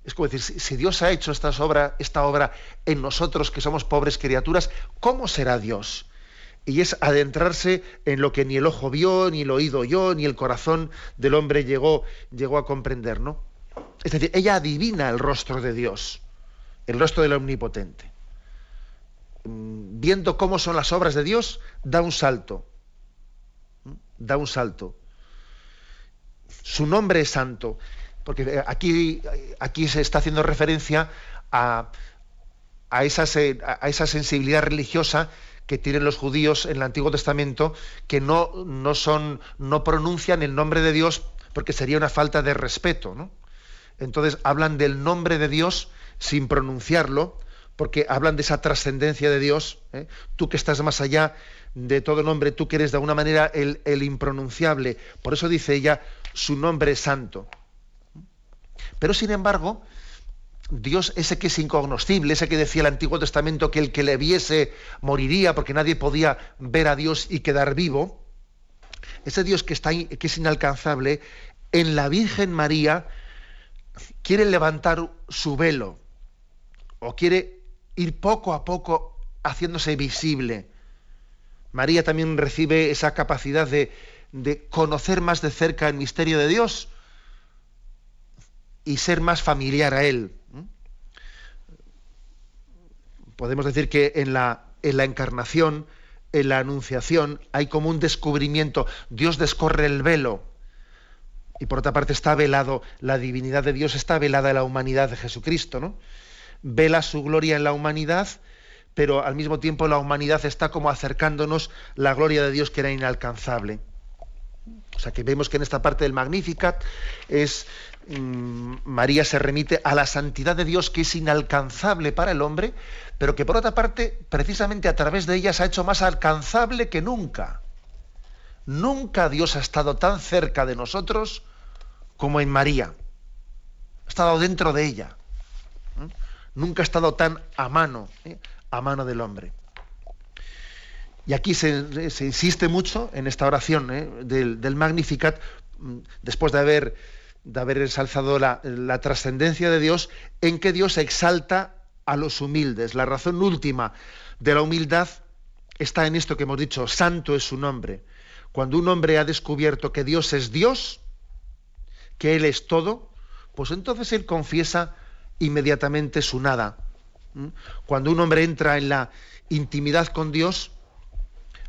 Es como decir, si Dios ha hecho esta obra, esta obra en nosotros que somos pobres criaturas, ¿cómo será Dios? Y es adentrarse en lo que ni el ojo vio, ni el oído oyó, ni el corazón del hombre llegó, llegó a comprender, ¿no? Es decir, ella adivina el rostro de Dios, el rostro del Omnipotente. Mm, viendo cómo son las obras de Dios, da un salto. ¿Mm? Da un salto. Su nombre es santo porque eh, aquí, aquí se está haciendo referencia a, esa, a esa sensibilidad religiosa que tienen los judíos en el Antiguo Testamento, que no, no, son, no pronuncian el nombre de Dios porque sería una falta de respeto. Entonces hablan del nombre de Dios sin pronunciarlo, porque hablan de esa trascendencia de Dios. ¿eh? Tú que estás más allá de todo nombre, tú que eres de alguna manera el, impronunciable. Por eso dice ella, su nombre es santo. Pero sin embargo, Dios, ese que es incognoscible, ese que decía el Antiguo Testamento que el que le viese moriría porque nadie podía ver a Dios y quedar vivo, ese Dios que, está, que es inalcanzable, en la Virgen María quiere levantar su velo o quiere ir poco a poco haciéndose visible. María también recibe esa capacidad de, conocer más de cerca el misterio de Dios y ser más familiar a Él. Podemos decir que en la, en la encarnación, en la anunciación, hay como un descubrimiento. Dios descorre el velo. Y por otra parte está velado, la divinidad de Dios está velada en la humanidad de Jesucristo, ¿no? Vela su gloria en la humanidad, pero al mismo tiempo la humanidad está como acercándonos la gloria de Dios que era inalcanzable. O sea que vemos que en esta parte del Magnificat es Mm, María se remite a la santidad de Dios que es inalcanzable para el hombre, pero que por otra parte, precisamente a través de ella se ha hecho más alcanzable que nunca. Nunca Dios ha estado tan cerca de nosotros como en María. Ha estado dentro de ella. Nunca ha estado tan a mano, ¿eh? a mano del hombre. Y aquí se, insiste mucho en esta oración ¿eh? del, Magnificat, mm, después de haber de haber ensalzado la, trascendencia de Dios, en que Dios exalta a los humildes. La razón última de la humildad está en esto que hemos dicho, santo es su nombre. Cuando un hombre ha descubierto que Dios es Dios, que Él es todo, pues entonces él confiesa inmediatamente su nada. ¿Mm? Cuando un hombre entra en la intimidad con Dios,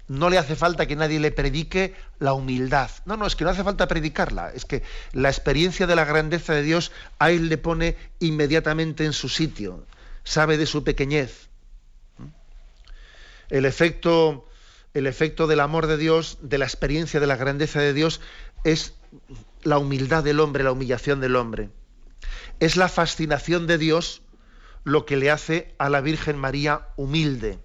no le hace falta que nadie le predique la humildad. No, no, es que no hace falta predicarla. Es que la experiencia de la grandeza de Dios a él le pone inmediatamente en su sitio. Sabe de su pequeñez. El efecto, el efecto del amor de Dios, de la experiencia de la grandeza de Dios, es la humildad del hombre, la humillación del hombre. Es la fascinación de Dios lo que le hace a la Virgen María humilde.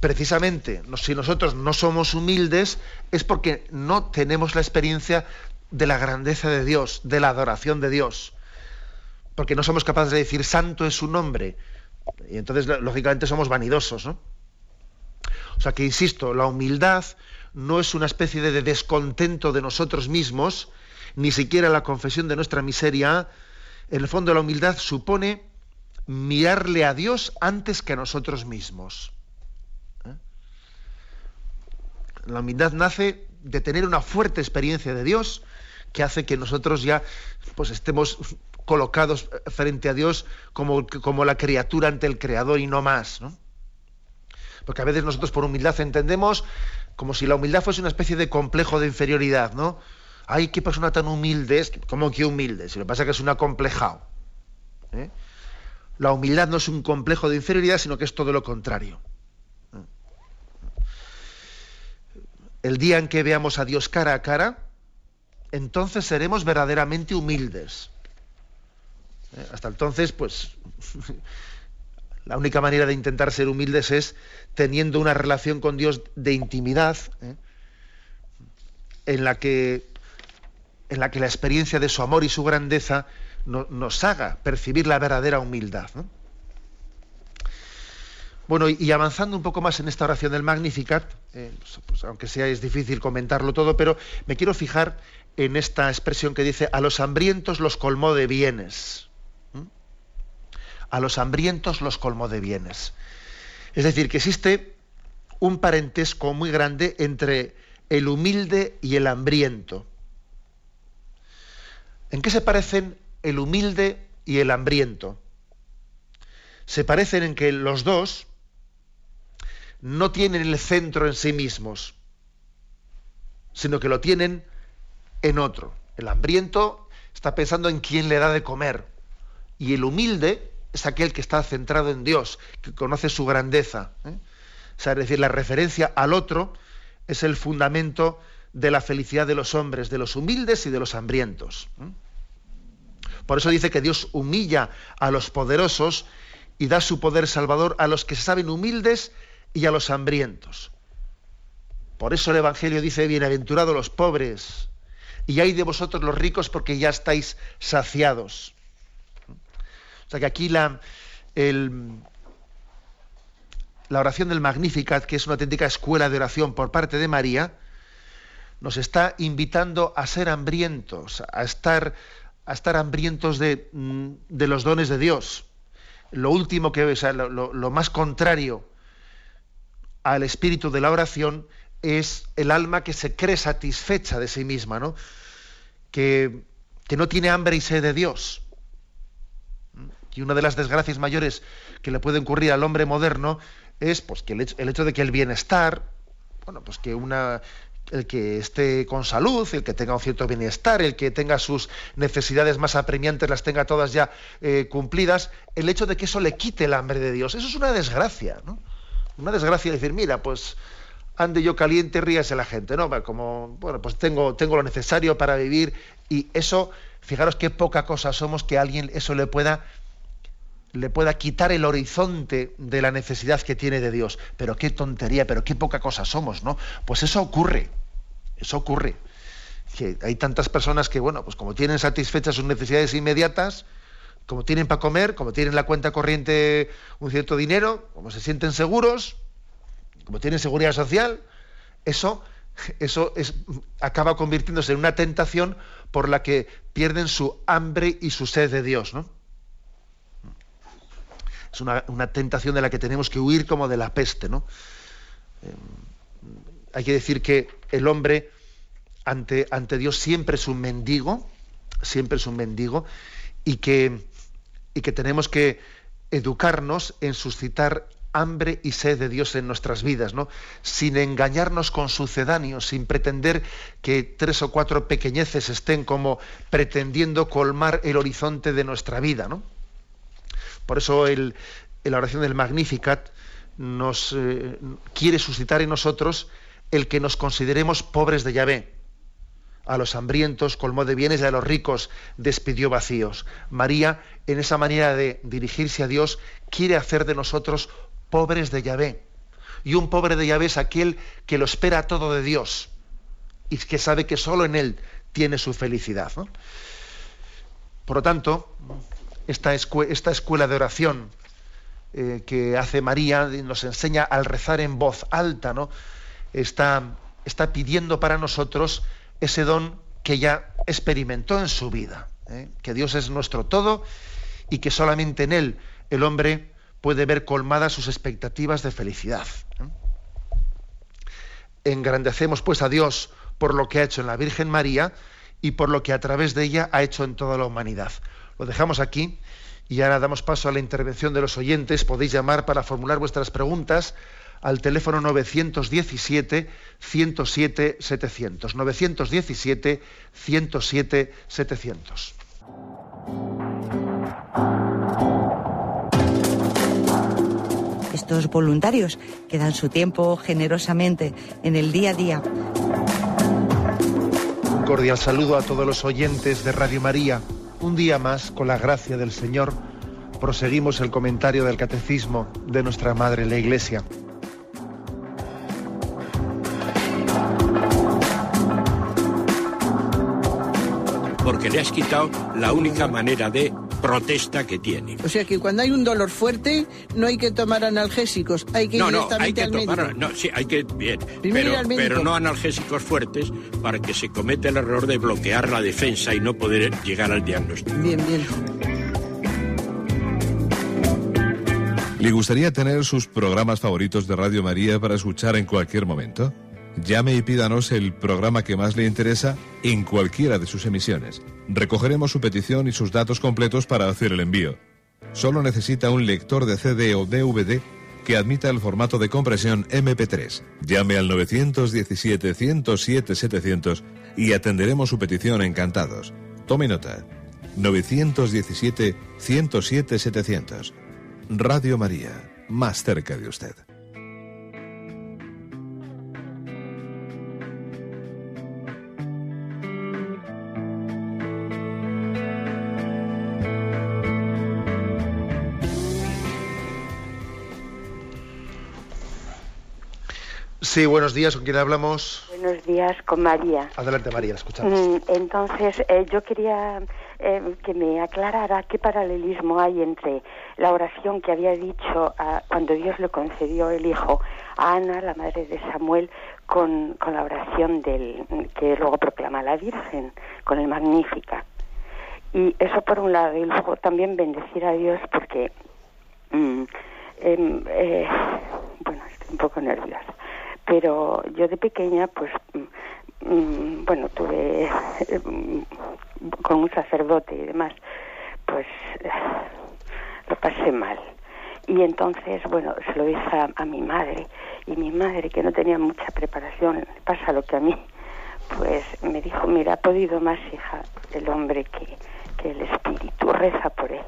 Precisamente, si nosotros no somos humildes, es porque no tenemos la experiencia de la grandeza de Dios, de la adoración de Dios. Porque no somos capaces de decir santo es su nombre. Y entonces, lógicamente, somos vanidosos, ¿no? O sea que, insisto, la humildad no es una especie de descontento de nosotros mismos, ni siquiera la confesión de nuestra miseria. En el fondo, la humildad supone mirarle a Dios antes que a nosotros mismos. ¿Eh? La humildad nace de tener una fuerte experiencia de Dios que hace que nosotros ya pues estemos colocados frente a Dios como, como la criatura ante el Creador y no más. ¿no? Porque a veces nosotros por humildad entendemos como si la humildad fuese una especie de complejo de inferioridad, ¿no? Ay, qué persona tan humilde es, ¿cómo que humilde? Si lo que pasa es que es un acomplejado. ¿eh? La humildad no es un complejo de inferioridad, sino que es todo lo contrario. El día en que veamos a Dios cara a cara, entonces seremos verdaderamente humildes. ¿Eh? Hasta entonces, pues, la única manera de intentar ser humildes es teniendo una relación con Dios de intimidad, ¿eh? en, la que, en la que la experiencia de su amor y su grandeza nos haga percibir la verdadera humildad. Bueno, y, avanzando un poco más en esta oración del Magnificat, eh, pues, pues, aunque sea es difícil comentarlo todo, pero me quiero fijar en esta expresión que dice, a los hambrientos los colmó de bienes. A los hambrientos los colmó de bienes. Es decir, que existe un parentesco muy grande entre el humilde y el hambriento. ¿En qué se parecen el humilde y el hambriento? Se parecen en que los dos no tienen el centro en sí mismos, sino que lo tienen en otro. El hambriento está pensando en quién le da de comer y el humilde es aquel que está centrado en Dios, que conoce su grandeza. ¿eh? Es decir, la referencia al otro es el fundamento de la felicidad de los hombres, de los humildes y de los hambrientos. ¿eh? Por eso dice que Dios humilla a los poderosos y da su poder salvador a los que se saben humildes y a los hambrientos. Por eso el Evangelio dice, bienaventurados los pobres, y hay de vosotros los ricos porque ya estáis saciados. O sea que aquí la, la oración del Magnificat, que es una auténtica escuela de oración por parte de María, nos está invitando a ser hambrientos, a estar, a estar hambrientos de, mm, de los dones de Dios. Lo último que, lo, más contrario al espíritu de la oración es el alma que se cree satisfecha de sí misma, ¿no? Que, que no tiene hambre y sed de Dios. Y una de las desgracias mayores que le puede ocurrir al hombre moderno es pues, que el hecho, de que el bienestar, bueno, pues que una, el que esté con salud, el que tenga un cierto bienestar, el que tenga sus necesidades más apremiantes, las tenga todas ya eh, cumplidas, el hecho de que eso le quite el hambre de Dios, eso es una desgracia, ¿no? Una desgracia decir, mira, pues ande yo caliente, ríase la gente, ¿no? Como, bueno, pues tengo, tengo lo necesario para vivir y eso, fijaros qué poca cosa somos que alguien eso le pueda le pueda quitar el horizonte de la necesidad que tiene de Dios. Pero qué tontería, pero qué poca cosa somos, ¿no? Pues eso ocurre, eso ocurre. Que hay tantas personas que, bueno, pues como tienen satisfechas sus necesidades inmediatas, como tienen para comer, como tienen la cuenta corriente un cierto dinero, como se sienten seguros, como tienen seguridad social, eso, eso es, acaba convirtiéndose en una tentación por la que pierden su hambre y su sed de Dios, ¿no? Es una, tentación de la que tenemos que huir como de la peste, ¿no? Eh, hay que decir que el hombre ante, Dios siempre es un mendigo, siempre es un mendigo, y que, y que tenemos que educarnos en suscitar hambre y sed de Dios en nuestras vidas, ¿no? Sin engañarnos con sucedáneos, sin pretender que tres o cuatro pequeñeces estén como pretendiendo colmar el horizonte de nuestra vida, ¿no? Por eso el, la oración del Magnificat nos eh, quiere suscitar en nosotros el que nos consideremos pobres de Yahvé. A los hambrientos colmó de bienes y a los ricos despidió vacíos. María, en esa manera de dirigirse a Dios, quiere hacer de nosotros pobres de Yahvé. Y un pobre de Yahvé es aquel que lo espera todo de Dios y que sabe que solo en Él tiene su felicidad. Por lo tanto, esta, escuela de oración eh, que hace María nos enseña al rezar en voz alta, ¿no? Está, pidiendo para nosotros ese don que ya experimentó en su vida, ¿eh? que Dios es nuestro todo y que solamente en Él el hombre puede ver colmadas sus expectativas de felicidad. ¿eh? Engrandecemos pues a Dios por lo que ha hecho en la Virgen María y por lo que a través de ella ha hecho en toda la humanidad. Lo dejamos aquí y ahora damos paso a la intervención de los oyentes. Podéis llamar para formular vuestras preguntas al teléfono 917 107 700. 917 107 700. Estos voluntarios que dan su tiempo generosamente en el día a día. Un cordial saludo a todos los oyentes de Radio María. Un día más, con la gracia del Señor, proseguimos el comentario del Catecismo de nuestra Madre la Iglesia. Porque le has quitado la única manera de protesta que tiene. O sea que cuando hay un dolor fuerte no hay que tomar analgésicos, hay que ir directamente al médico. No, sí, hay que bien, pero, pero no analgésicos fuertes para que se cometa el error de bloquear la defensa y no poder llegar al diagnóstico. Bien, bien. ¿Le gustaría tener sus programas favoritos de Radio María para escuchar en cualquier momento? Llame y pídanos el programa que más le interesa en cualquiera de sus emisiones. Recogeremos su petición y sus datos completos para hacer el envío. Solo necesita un lector de CD o DVD que admita el formato de compresión MP3. Llame al 917-107-700 y atenderemos su petición encantados. Tome nota. 917-107-700. Radio María, más cerca de usted. Sí, buenos días, ¿con quién hablamos? Buenos días, con María. Adelante, María, escuchamos. Mm, entonces, eh, yo quería eh, que me aclarara qué paralelismo hay entre la oración que había dicho cuando Dios le concedió el hijo a Ana, la madre de Samuel, con, con la oración del, que luego proclama la Virgen, con el Magnífica. Y eso por un lado, y luego también bendecir a Dios porque, mm, em, eh, bueno, estoy un poco nerviosa pero yo de pequeña pues mm, mm, bueno tuve mm, con un sacerdote y demás pues lo pasé mal. Y entonces bueno se lo dije a, mi madre y mi madre que no tenía mucha preparación pasa lo que a mí pues me dijo mira ha podido más hija el hombre que, que el espíritu reza por él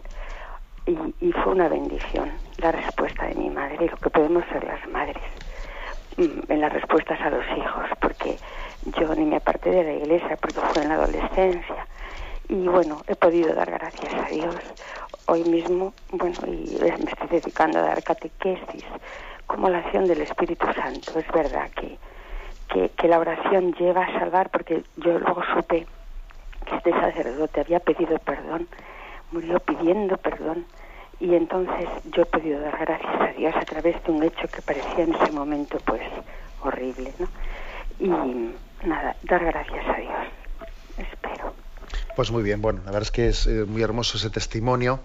y, y fue una bendición la respuesta de mi madre y lo que podemos ser las madres en las respuestas a los hijos, porque yo ni me aparté de la iglesia porque fue en la adolescencia. Y bueno, he podido dar gracias a Dios. Hoy mismo, bueno, y me estoy dedicando a dar catequesis como la acción del Espíritu Santo. Es verdad que, que, que la oración lleva a salvar, porque yo luego supe que este sacerdote había pedido perdón, murió pidiendo perdón y entonces yo he podido dar gracias a Dios a través de un hecho que parecía en ese momento pues horrible, ¿no? Y nada, dar gracias a Dios, espero. Pues muy bien, bueno, la verdad es que es eh, muy hermoso ese testimonio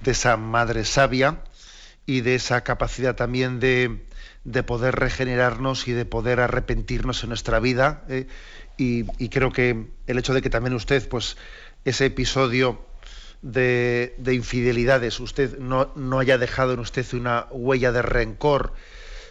de esa madre sabia y de esa capacidad también de, de poder regenerarnos y de poder arrepentirnos en nuestra vida. ¿eh? y, y, creo que el hecho de que también usted, pues, ese episodio de, infidelidades usted no, haya dejado en usted una huella de rencor,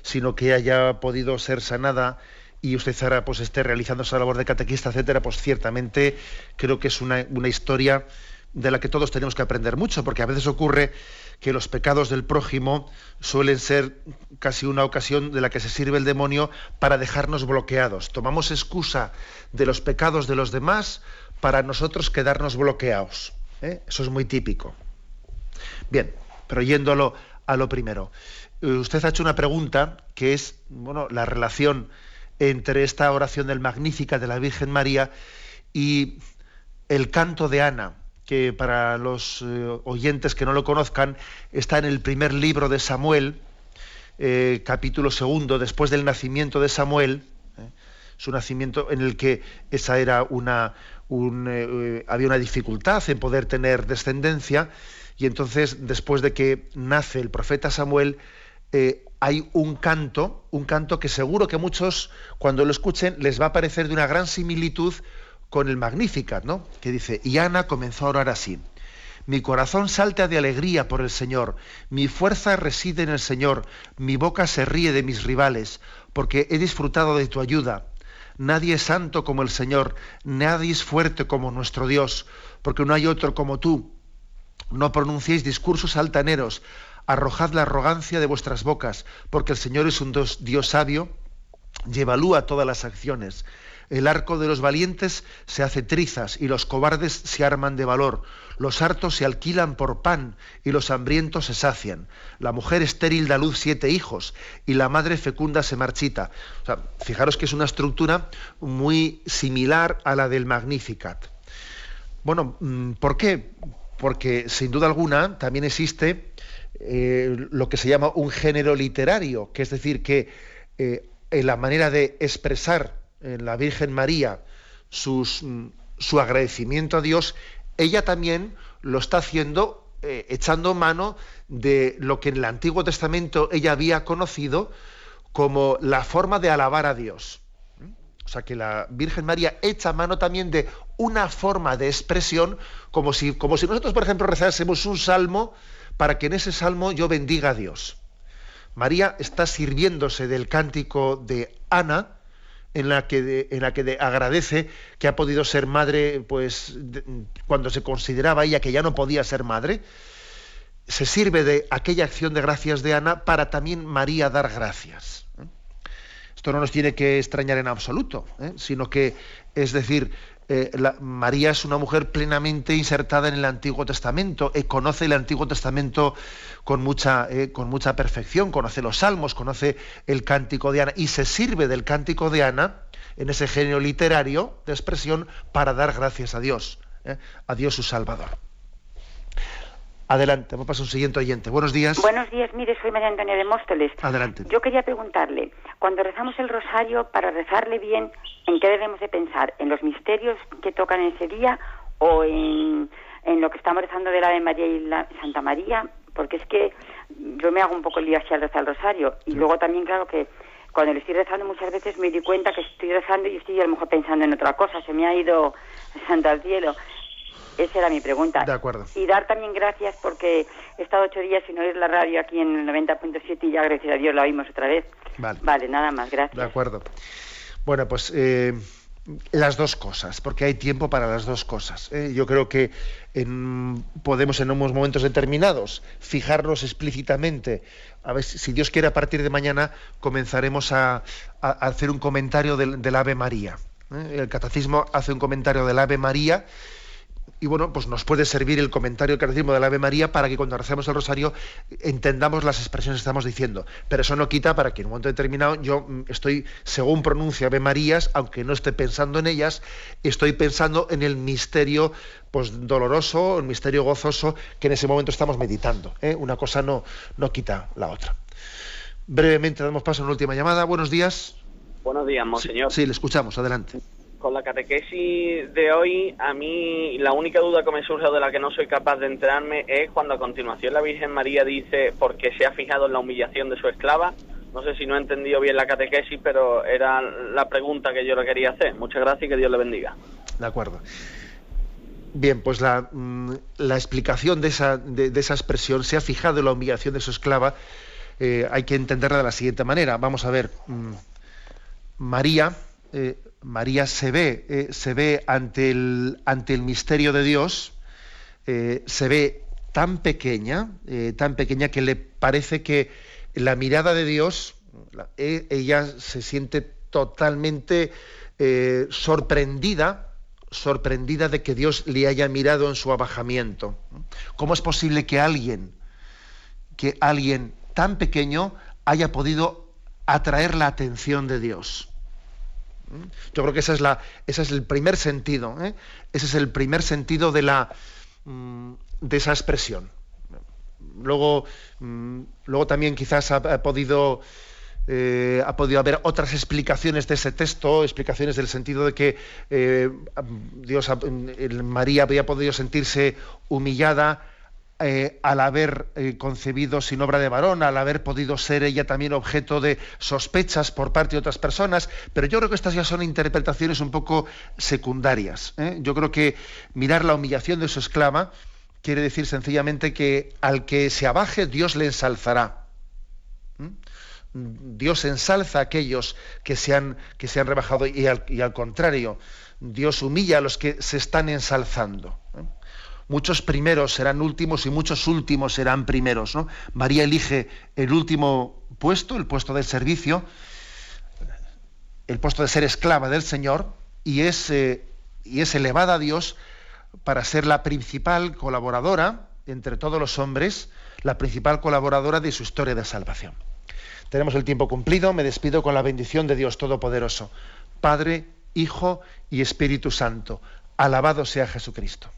sino que haya podido ser sanada y usted ahora pues esté realizando esa labor de catequista, etcétera, pues ciertamente creo que es una historia de la que todos tenemos que aprender mucho, porque a veces ocurre que los pecados del prójimo suelen ser casi una ocasión de la que se sirve el demonio para dejarnos bloqueados. Tomamos excusa de los pecados de los demás para nosotros quedarnos bloqueados. ¿Eh? Eso es muy típico. Bien, pero yéndolo a lo primero. Eh, usted ha hecho una pregunta que es bueno, la relación entre esta oración del Magnífica de la Virgen María y el canto de Ana que para los eh, oyentes que no lo conozcan está en el primer libro de Samuel, capítulo segundo, después del nacimiento de Samuel, su nacimiento en el que esa era una, había una dificultad en poder tener descendencia, y entonces después de que nace el profeta Samuel, hay un canto, un canto que seguro que muchos cuando lo escuchen les va a parecer de una gran similitud con el Magnificat, ¿no? Que dice, y Ana comenzó a orar así. Mi corazón salta de alegría por el Señor, mi fuerza reside en el Señor, mi boca se ríe de mis rivales, porque he disfrutado de tu ayuda. Nadie es santo como el Señor, nadie es fuerte como nuestro Dios, porque no hay otro como tú. No pronunciéis discursos altaneros, arrojad la arrogancia de vuestras bocas, porque el Señor es un Dios, sabio y evalúa todas las acciones. El arco de los valientes se hace trizas y los cobardes se arman de valor. Los hartos se alquilan por pan y los hambrientos se sacian. La mujer estéril da luz siete hijos y la madre fecunda se marchita. fijaros que es una estructura muy similar a la del Magnificat. Bueno, mm, ¿por qué? Porque sin duda alguna también existe eh, lo que se llama un género literario, que es decir, que eh, en la manera de expresar en la Virgen María mm, su agradecimiento a Dios, ella también lo está haciendo eh, echando mano de lo que en el Antiguo Testamento ella había conocido como la forma de alabar a Dios. O sea que la Virgen María echa mano también de una forma de expresión, como si, como si nosotros, por ejemplo, rezásemos un salmo para que en ese salmo yo bendiga a Dios. María está sirviéndose del cántico de Ana, en la que, en la que agradece que ha podido ser madre, pues cuando se consideraba ella que ya no podía ser madre, se sirve de aquella acción de gracias de Ana para también María dar gracias. ¿eh? Esto no nos tiene que extrañar en absoluto, ¿eh? sino que, es decir, eh, María es una mujer plenamente insertada en el Antiguo Testamento, y conoce el Antiguo Testamento con mucha, eh, con mucha perfección, conoce los salmos, conoce el cántico de Ana y se sirve del cántico de Ana en ese genio literario de expresión para dar gracias a Dios, ¿eh? a Dios su Salvador. Adelante, vamos a un siguiente oyente. Buenos días. Buenos días, mire, soy María Antonia de Móstoles. Adelante. Yo quería preguntarle, cuando rezamos el rosario, para rezarle bien, ¿en qué debemos de pensar? ¿En los misterios que tocan ese día o en, en lo que estamos rezando de la Ave María y la Santa María? porque es que yo me hago un poco el día al rezar el rosario y luego también claro que cuando le estoy rezando muchas veces me di cuenta que estoy rezando y estoy a lo mejor pensando en otra cosa, se me ha ido santo al cielo. Esa era mi pregunta. De acuerdo. Y dar también gracias porque he estado ocho días sin oír la radio aquí en el 90.7 y ya gracias a Dios la oímos otra vez. Vale. Vale, nada más, gracias. De acuerdo. Bueno, pues eh, las dos cosas, porque hay tiempo para las dos cosas. ¿eh? Yo creo que podemos en unos momentos determinados fijarnos explícitamente, a ver si Dios quiere a partir de mañana comenzaremos a, hacer un comentario del, Ave María. ¿eh? El catecismo hace un comentario del Ave María y bueno, pues nos puede servir el comentario del catecismo de la Ave María para que cuando recemos el rosario entendamos las expresiones que estamos diciendo. Pero eso no quita para que en un momento determinado yo mm, estoy, según pronuncia Ave Marías, aunque no esté pensando en ellas, estoy pensando en el misterio pues doloroso, el misterio gozoso que en ese momento estamos meditando. ¿eh? Una cosa no, no quita la otra. Brevemente damos paso a una última llamada. Buenos días. Buenos días, monseñor. sí le escuchamos. Adelante con la catequesis de hoy, a mí la única duda que me surge o de la que no soy capaz de enterarme es cuando a continuación la Virgen María dice porque se ha fijado en la humillación de su esclava. No sé si no he entendido bien la catequesis, pero era la pregunta que yo le quería hacer. Muchas gracias y que Dios le bendiga. De acuerdo. Bien, pues la, mm, explicación de esa, expresión se ha fijado en la humillación de su esclava. Eh, hay que entenderla de la siguiente manera. Vamos a ver. Mm, María eh, María se ve, eh, se ve ante, el, ante el misterio de Dios, eh, se ve tan pequeña, eh, tan pequeña que le parece que la mirada de Dios, e, ella se siente totalmente sorprendida, sorprendida de que Dios le haya mirado en su abajamiento. ¿Cómo es posible que alguien, que alguien tan pequeño haya podido atraer la atención de Dios? Yo creo que esa es la, ese es el primer sentido, ¿eh? ese es el primer sentido de la mm, de esa expresión. Luego, mm, luego también quizás ha, podido eh, ha podido haber otras explicaciones de ese texto, explicaciones del sentido de que eh, Dios, María había podido sentirse humillada eh, al haber concebido sin obra de varón, al haber podido ser ella también objeto de sospechas por parte de otras personas, pero yo creo que estas ya son interpretaciones un poco secundarias. Yo creo que mirar la humillación de su esclava quiere decir sencillamente que al que se abaje Dios le ensalzará. Dios ensalza a aquellos que se han, que se han rebajado y al, contrario, Dios humilla a los que se están ensalzando. ¿eh? Muchos primeros serán últimos y muchos últimos serán primeros. María elige el último puesto, el puesto de servicio, el puesto de ser esclava del Señor, y es, eh, y es elevada a Dios para ser la principal colaboradora entre todos los hombres, la principal colaboradora de su historia de salvación. Tenemos el tiempo cumplido, me despido con la bendición de Dios Todopoderoso, Padre, Hijo y Espíritu Santo. Alabado sea Jesucristo.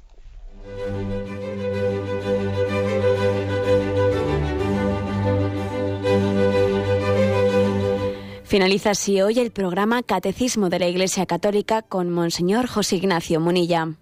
Finaliza así hoy el programa Catecismo de la Iglesia Católica con Monseñor José Ignacio Munilla.